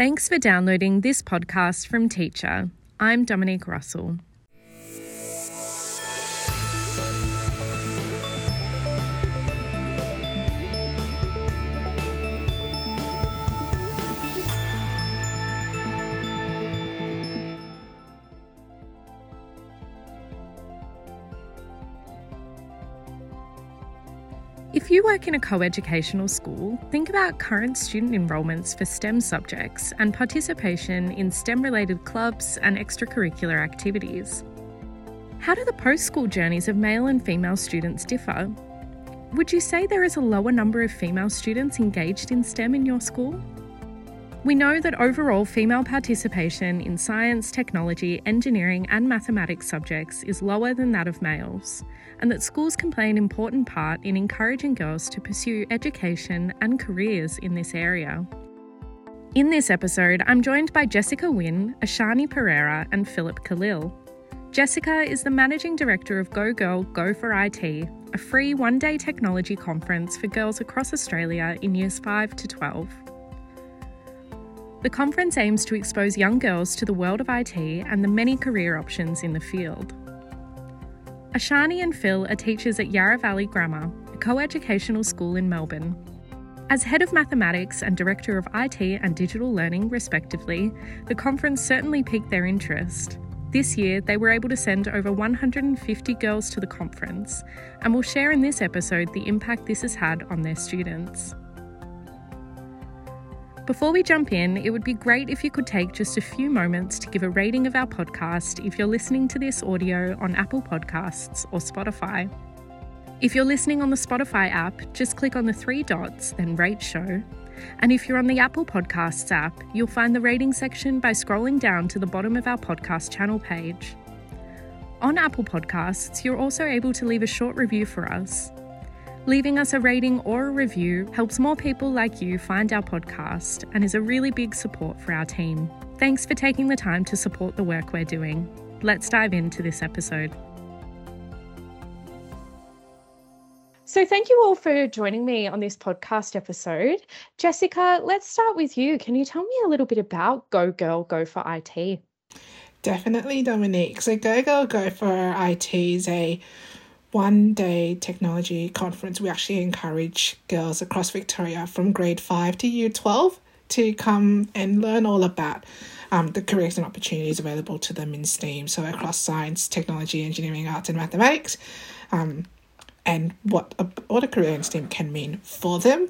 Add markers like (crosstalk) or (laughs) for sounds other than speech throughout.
Thanks for downloading this podcast from Teacher. I'm Dominique Russell. If you work in a co educational school, think about current student enrolments for STEM subjects and participation in STEM related clubs and extracurricular activities. How do the post school journeys of male and female students differ? Would you say there is a lower number of female students engaged in STEM in your school? We know that overall female participation in science, technology, engineering, and mathematics subjects is lower than that of males, and that schools can play an important part in encouraging girls to pursue education and careers in this area. In this episode, I'm joined by Jessica Wynn, Ashani Pereira, and Philip Khalil. Jessica is the Managing Director of Go Girl Go for IT, a free one day technology conference for girls across Australia in years 5 to 12. The conference aims to expose young girls to the world of IT and the many career options in the field. Ashani and Phil are teachers at Yarra Valley Grammar, a co educational school in Melbourne. As head of mathematics and director of IT and digital learning, respectively, the conference certainly piqued their interest. This year, they were able to send over 150 girls to the conference and will share in this episode the impact this has had on their students. Before we jump in, it would be great if you could take just a few moments to give a rating of our podcast if you're listening to this audio on Apple Podcasts or Spotify. If you're listening on the Spotify app, just click on the three dots, then rate show. And if you're on the Apple Podcasts app, you'll find the rating section by scrolling down to the bottom of our podcast channel page. On Apple Podcasts, you're also able to leave a short review for us. Leaving us a rating or a review helps more people like you find our podcast and is a really big support for our team. Thanks for taking the time to support the work we're doing. Let's dive into this episode. So, thank you all for joining me on this podcast episode. Jessica, let's start with you. Can you tell me a little bit about Go Girl Go for IT? Definitely, Dominique. So, Go Girl Go for IT is a one day technology conference, we actually encourage girls across Victoria from grade 5 to year 12 to come and learn all about um, the careers and opportunities available to them in STEAM. So, across science, technology, engineering, arts, and mathematics, um, and what a, what a career in STEAM can mean for them.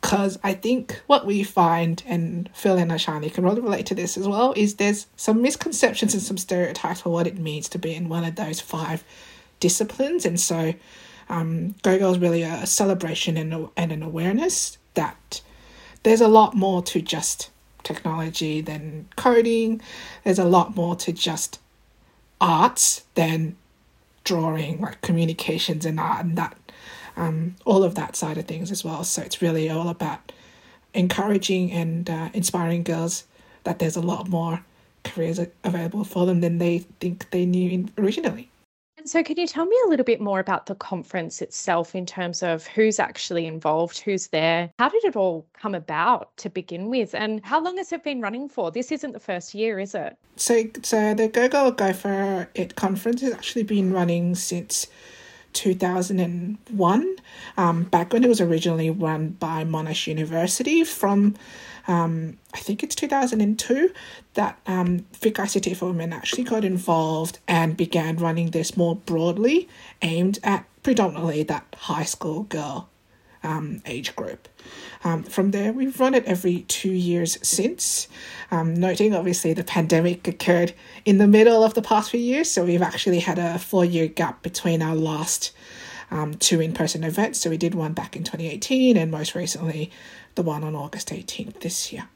Because I think what we find, and Phil and Ashani can really relate to this as well, is there's some misconceptions and some stereotypes for what it means to be in one of those five disciplines. And so um, Go is really a celebration and, a, and an awareness that there's a lot more to just technology than coding. There's a lot more to just arts than drawing, like communications and art and that, um, all of that side of things as well. So it's really all about encouraging and uh, inspiring girls that there's a lot more careers available for them than they think they knew originally. So, can you tell me a little bit more about the conference itself in terms of who's actually involved, who's there? How did it all come about to begin with? And how long has it been running for? This isn't the first year, is it? So, so the Go Go Go for It conference has actually been running since 2001, um, back when it was originally run by Monash University from um, I think it's 2002 that um, Vic ICT for Women actually got involved and began running this more broadly, aimed at predominantly that high school girl um, age group. Um, from there, we've run it every two years since, um, noting obviously the pandemic occurred in the middle of the past few years, so we've actually had a four year gap between our last um, two in person events. So we did one back in 2018, and most recently, the one on August 18th this year.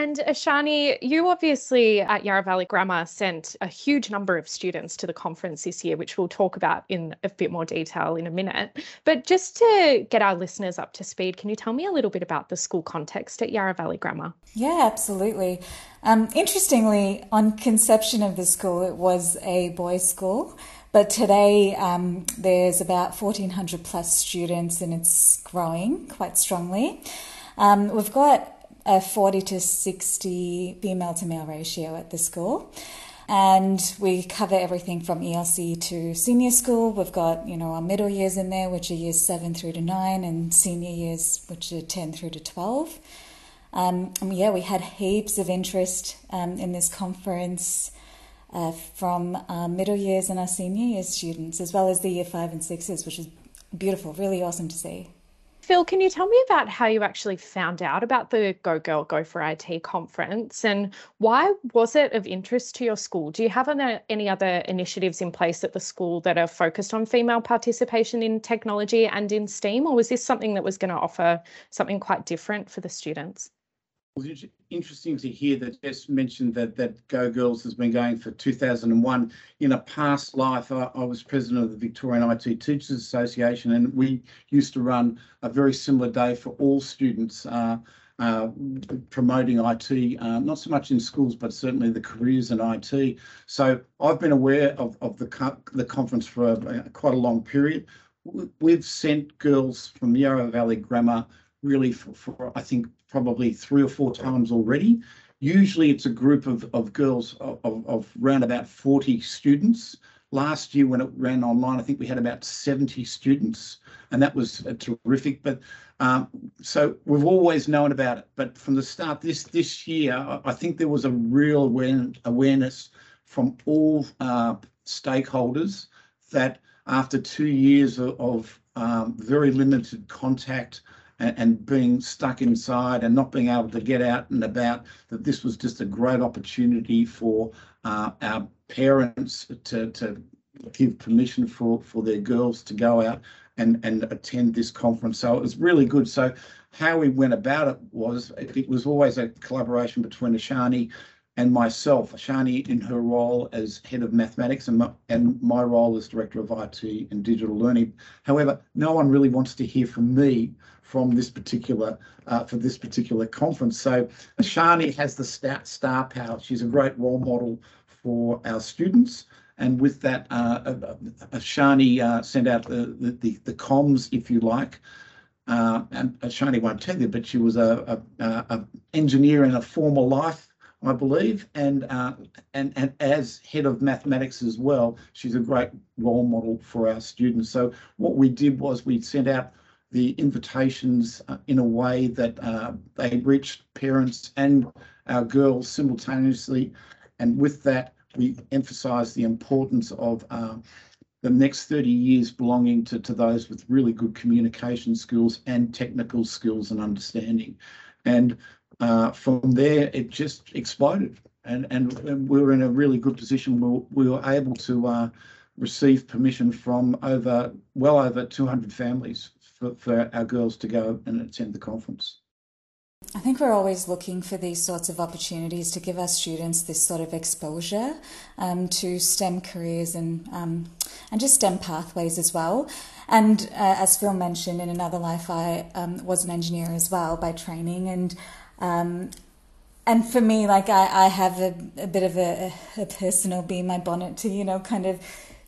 And Ashani, you obviously at Yarra Valley Grammar sent a huge number of students to the conference this year, which we'll talk about in a bit more detail in a minute. But just to get our listeners up to speed, can you tell me a little bit about the school context at Yarra Valley Grammar? Yeah, absolutely. Um, interestingly, on conception of the school, it was a boys' school. But today um, there's about 1,400 plus students and it's growing quite strongly. Um, we've got a 40 to 60 female to male ratio at the school. And we cover everything from ELC to senior school. We've got, you know, our middle years in there, which are years seven through to nine, and senior years, which are 10 through to 12. Um, yeah, we had heaps of interest um, in this conference uh, from our middle years and our senior year students, as well as the year five and sixes, which is beautiful, really awesome to see. Phil, can you tell me about how you actually found out about the Go Girl Go for IT conference and why was it of interest to your school? Do you have any other initiatives in place at the school that are focused on female participation in technology and in STEAM, or was this something that was going to offer something quite different for the students? It's interesting to hear that Jess mentioned that that Go Girls has been going for 2001. In a past life, I, I, was president of the Victorian IT Teachers Association, and we used to run a very similar day for all students. Uh, uh, promoting IT, uh, not so much in schools, but certainly the careers in IT. So I've been aware of, of the, co the conference for a, quite a long period. We've sent girls from Yarra Valley Grammar really for, for, I think probably three or four times already. Usually it's a group of, of girls of, of, of around about 40 students. Last year when it ran online, I think we had about 70 students and that was terrific. But um, so we've always known about it, but from the start this this year, I think there was a real awareness from all uh, stakeholders that after two years of, of um, very limited contact and, and being stuck inside and not being able to get out and about, that this was just a great opportunity for uh, our parents to, to give permission for, for their girls to go out and, and attend this conference. So it was really good. So how we went about it was it was always a collaboration between Ashani and myself, Ashani in her role as head of mathematics and my, and my role as director of IT and digital learning. However, no one really wants to hear from me from this particular uh, for this particular conference. So Ashani has the star, star power. She's a great role model for our students. And with that, uh, uh Ashani uh, sent out the, the, the comms, if you like. Uh, and Ashani won't tell you, but she was a, a, a engineer in a former life I believe, and uh, and and as head of mathematics as well, she's a great role model for our students. So what we did was we sent out the invitations uh, in a way that uh, they reached parents and our girls simultaneously, and with that we emphasised the importance of. Uh, the next 30 years belonging to, to those with really good communication skills and technical skills and understanding. And uh, from there, it just exploded. And, and, we were in a really good position. We, we were able to uh, receive permission from over well over 200 families for, for our girls to go and attend the conference. I think we're always looking for these sorts of opportunities to give our students this sort of exposure um, to STEM careers and um, and just STEM pathways as well. And uh, as Phil mentioned, in another life, I um, was an engineer as well by training, and um, and for me, like I, I have a, a bit of a, a personal be my bonnet to, you know, kind of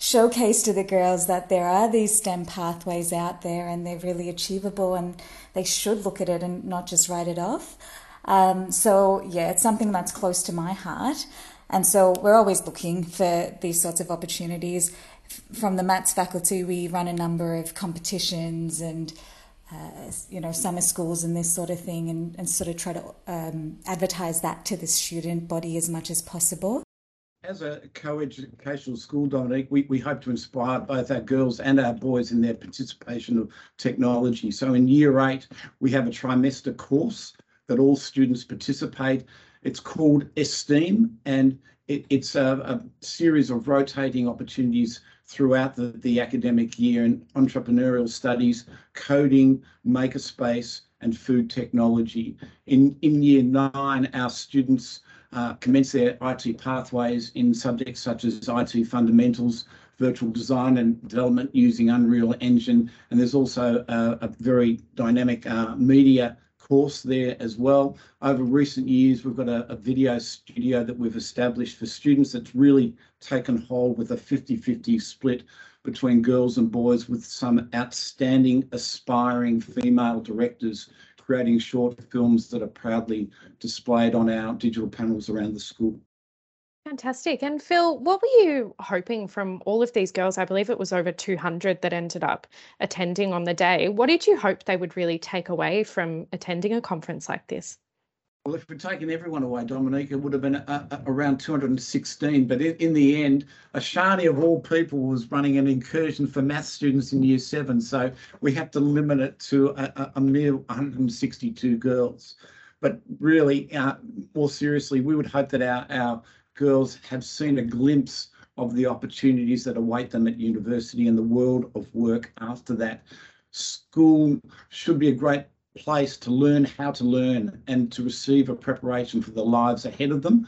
showcase to the girls that there are these STEM pathways out there and they're really achievable and they should look at it and not just write it off. Um, so, yeah, it's something that's close to my heart. And so we're always looking for these sorts of opportunities. From the MATS faculty, we run a number of competitions and uh, you know, summer schools and this sort of thing, and, and sort of try to um, advertise that to the student body as much as possible. As a co-educational school, Dominique, we, we hope to inspire both our girls and our boys in their participation of technology. So in year eight, we have a trimester course that all students participate. It's called Esteem, and it, it's a, a series of rotating opportunities throughout the, the academic year in entrepreneurial studies, coding, makerspace, and food technology. In, in year nine, our students uh, commence their IT pathways in subjects such as IT fundamentals, virtual design and development using Unreal Engine, and there's also a, a very dynamic uh, media course there as well. Over recent years, we've got a, a, video studio that we've established for students that's really taken hold with a 50-50 split between girls and boys with some outstanding aspiring female directors creating short films that are proudly displayed on our digital panels around the school. Fantastic. And Phil, what were you hoping from all of these girls? I believe it was over 200 that ended up attending on the day. What did you hope they would really take away from attending a conference like this? Well, if we'd taken everyone away, Dominique, it would have been a, a, around 216. But in, in, the end, Ashani of all people was running an incursion for math students in year seven. So we had to limit it to a, a mere 162 girls. But really, uh, more seriously, we would hope that our, our girls have seen a glimpse of the opportunities that await them at university and the world of work after that. School should be a great place to learn how to learn and to receive a preparation for the lives ahead of them.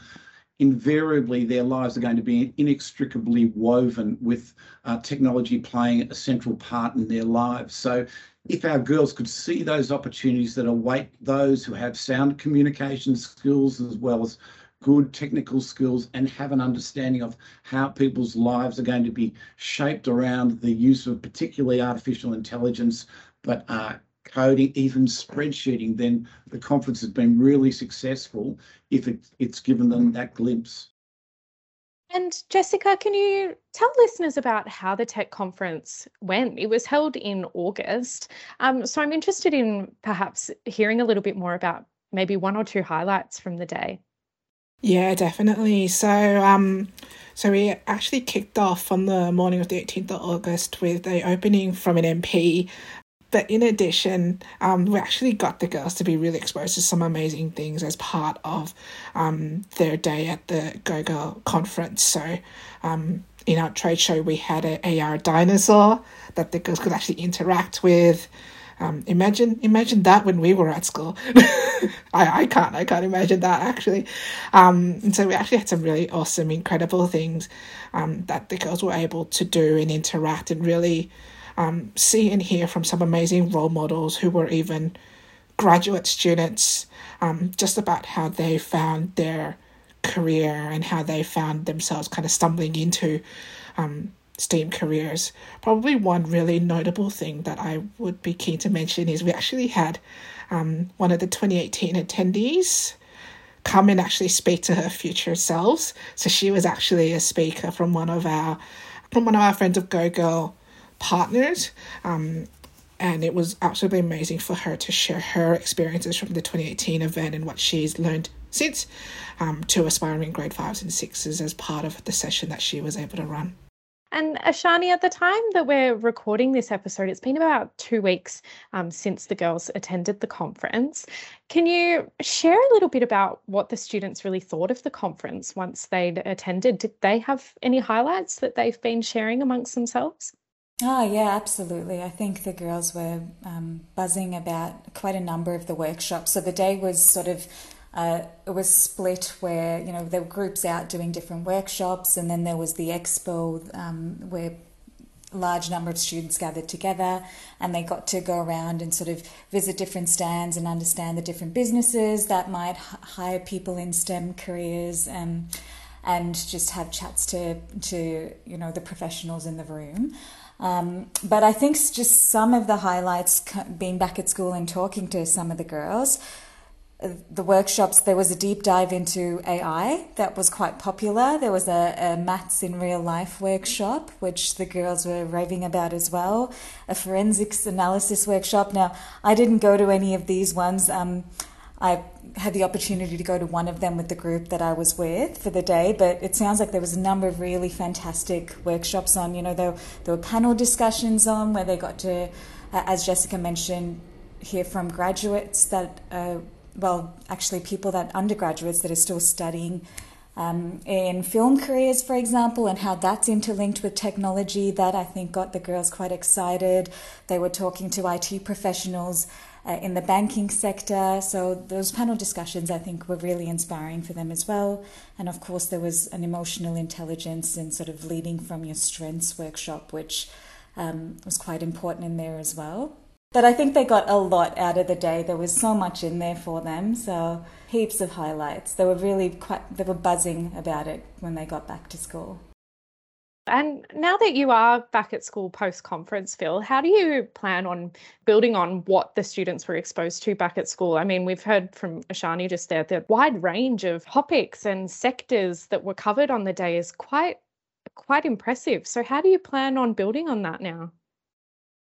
Invariably, their lives are going to be inextricably woven with uh, technology playing a central part in their lives. So, if our girls could see those opportunities that await those who have sound communication skills as well as good technical skills and have an understanding of how people's lives are going to be shaped around the use of particularly artificial intelligence, but uh, coding, even spreadsheeting, then the conference has been really successful if it, it's given them that glimpse. And Jessica, can you tell listeners about how the tech conference went? It was held in August. Um, so I'm interested in perhaps hearing a little bit more about maybe one or two highlights from the day. Yeah, definitely. So, um, so we actually kicked off on the morning of the 18th of August with a opening from an MP but in addition, um, we actually got the girls to be really exposed to some amazing things as part of um, their day at the Go Girl conference. So, um, in our trade show, we had an AR dinosaur that the girls could actually interact with. Um, imagine, imagine that when we were at school. (laughs) I, I can't, I can't imagine that actually. Um, and so we actually had some really awesome, incredible things um, that the girls were able to do and interact and really um, see and hear from some amazing role models who were even graduate students um, just about how they found their career and how they found themselves kind of stumbling into um, STEAM careers. Probably one really notable thing that I would be keen to mention is we actually had um, one of the 2018 attendees come and actually speak to her future selves. So she was actually a speaker from one of our from one of our friends of Go Girl partners. Um, and it was absolutely amazing for her to share her experiences from the 2018 event and what she's learned since um, to aspiring grade fives and sixes as part of the session that she was able to run. And Ashani, at the time that we're recording this episode, it's been about two weeks um, since the girls attended the conference. Can you share a little bit about what the students really thought of the conference once they'd attended? Did they have any highlights that they've been sharing amongst themselves? Oh, yeah, absolutely. I think the girls were um, buzzing about quite a number of the workshops. So the day was sort of uh, it was split where you know there were groups out doing different workshops, and then there was the expo um, where large number of students gathered together and they got to go around and sort of visit different stands and understand the different businesses that might hire people in STEM careers um, and just have chats to to you know the professionals in the room. Um, but I think just some of the highlights, being back at school and talking to some of the girls, uh, the workshops, there was a deep dive into AI that was quite popular. There was a, a maths in real life workshop, which the girls were raving about as well, a forensics analysis workshop. Now, I didn't go to any of these ones. Um, I had the opportunity to go to one of them with the group that I was with for the day, but it sounds like there was a number of really fantastic workshops on. You know, there, there were panel discussions on where they got to, uh, as Jessica mentioned, hear from graduates that, uh, well, actually people that undergraduates that are still studying um, in film careers, for example, and how that's interlinked with technology. That I think got the girls quite excited. They were talking to IT professionals uh, in the banking sector. So those panel discussions, I think, were really inspiring for them as well. And of course, there was an emotional intelligence and sort of leading from your strengths workshop, which um, was quite important in there as well. But I think they got a lot out of the day. There was so much in there for them. So heaps of highlights. They were really quite, they were buzzing about it when they got back to school. And now that you are back at school post conference, Phil, how do you plan on building on what the students were exposed to back at school? I mean, we've heard from Ashani just there the wide range of topics and sectors that were covered on the day is quite quite impressive. So how do you plan on building on that now?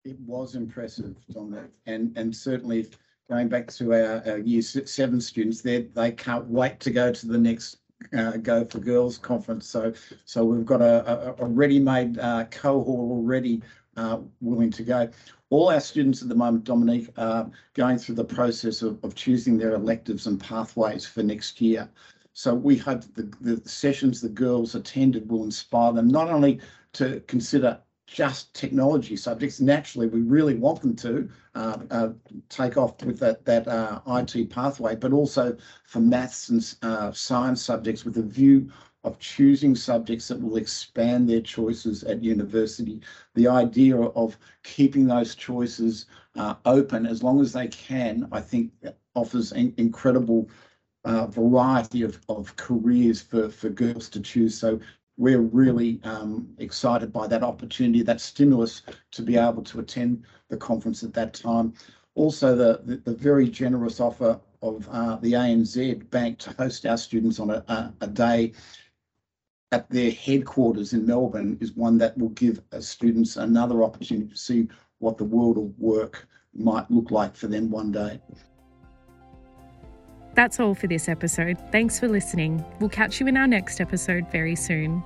It was impressive, Dominique, and and certainly going back to our, our year seven students, they they can't wait to go to the next uh, Go for Girls conference. So, so we've got a, a, ready-made uh, cohort already uh, willing to go. All our students at the moment, Dominique, are going through the process of, of choosing their electives and pathways for next year. So we hope the, the sessions the girls attended will inspire them not only to consider just technology subjects. Naturally, we really want them to uh, uh, take off with that that uh, IT pathway, but also for maths and uh, science subjects with a view of choosing subjects that will expand their choices at university. The idea of keeping those choices uh, open as long as they can, I think, offers an incredible uh, variety of, of careers for, for girls to choose. So we're really um, excited by that opportunity, that stimulus to be able to attend the conference at that time. Also, the, very generous offer of uh, the ANZ Bank to host our students on a, day at their headquarters in Melbourne is one that will give students another opportunity to see what the world of work might look like for them one day. That's all for this episode. Thanks for listening. We'll catch you in our next episode very soon.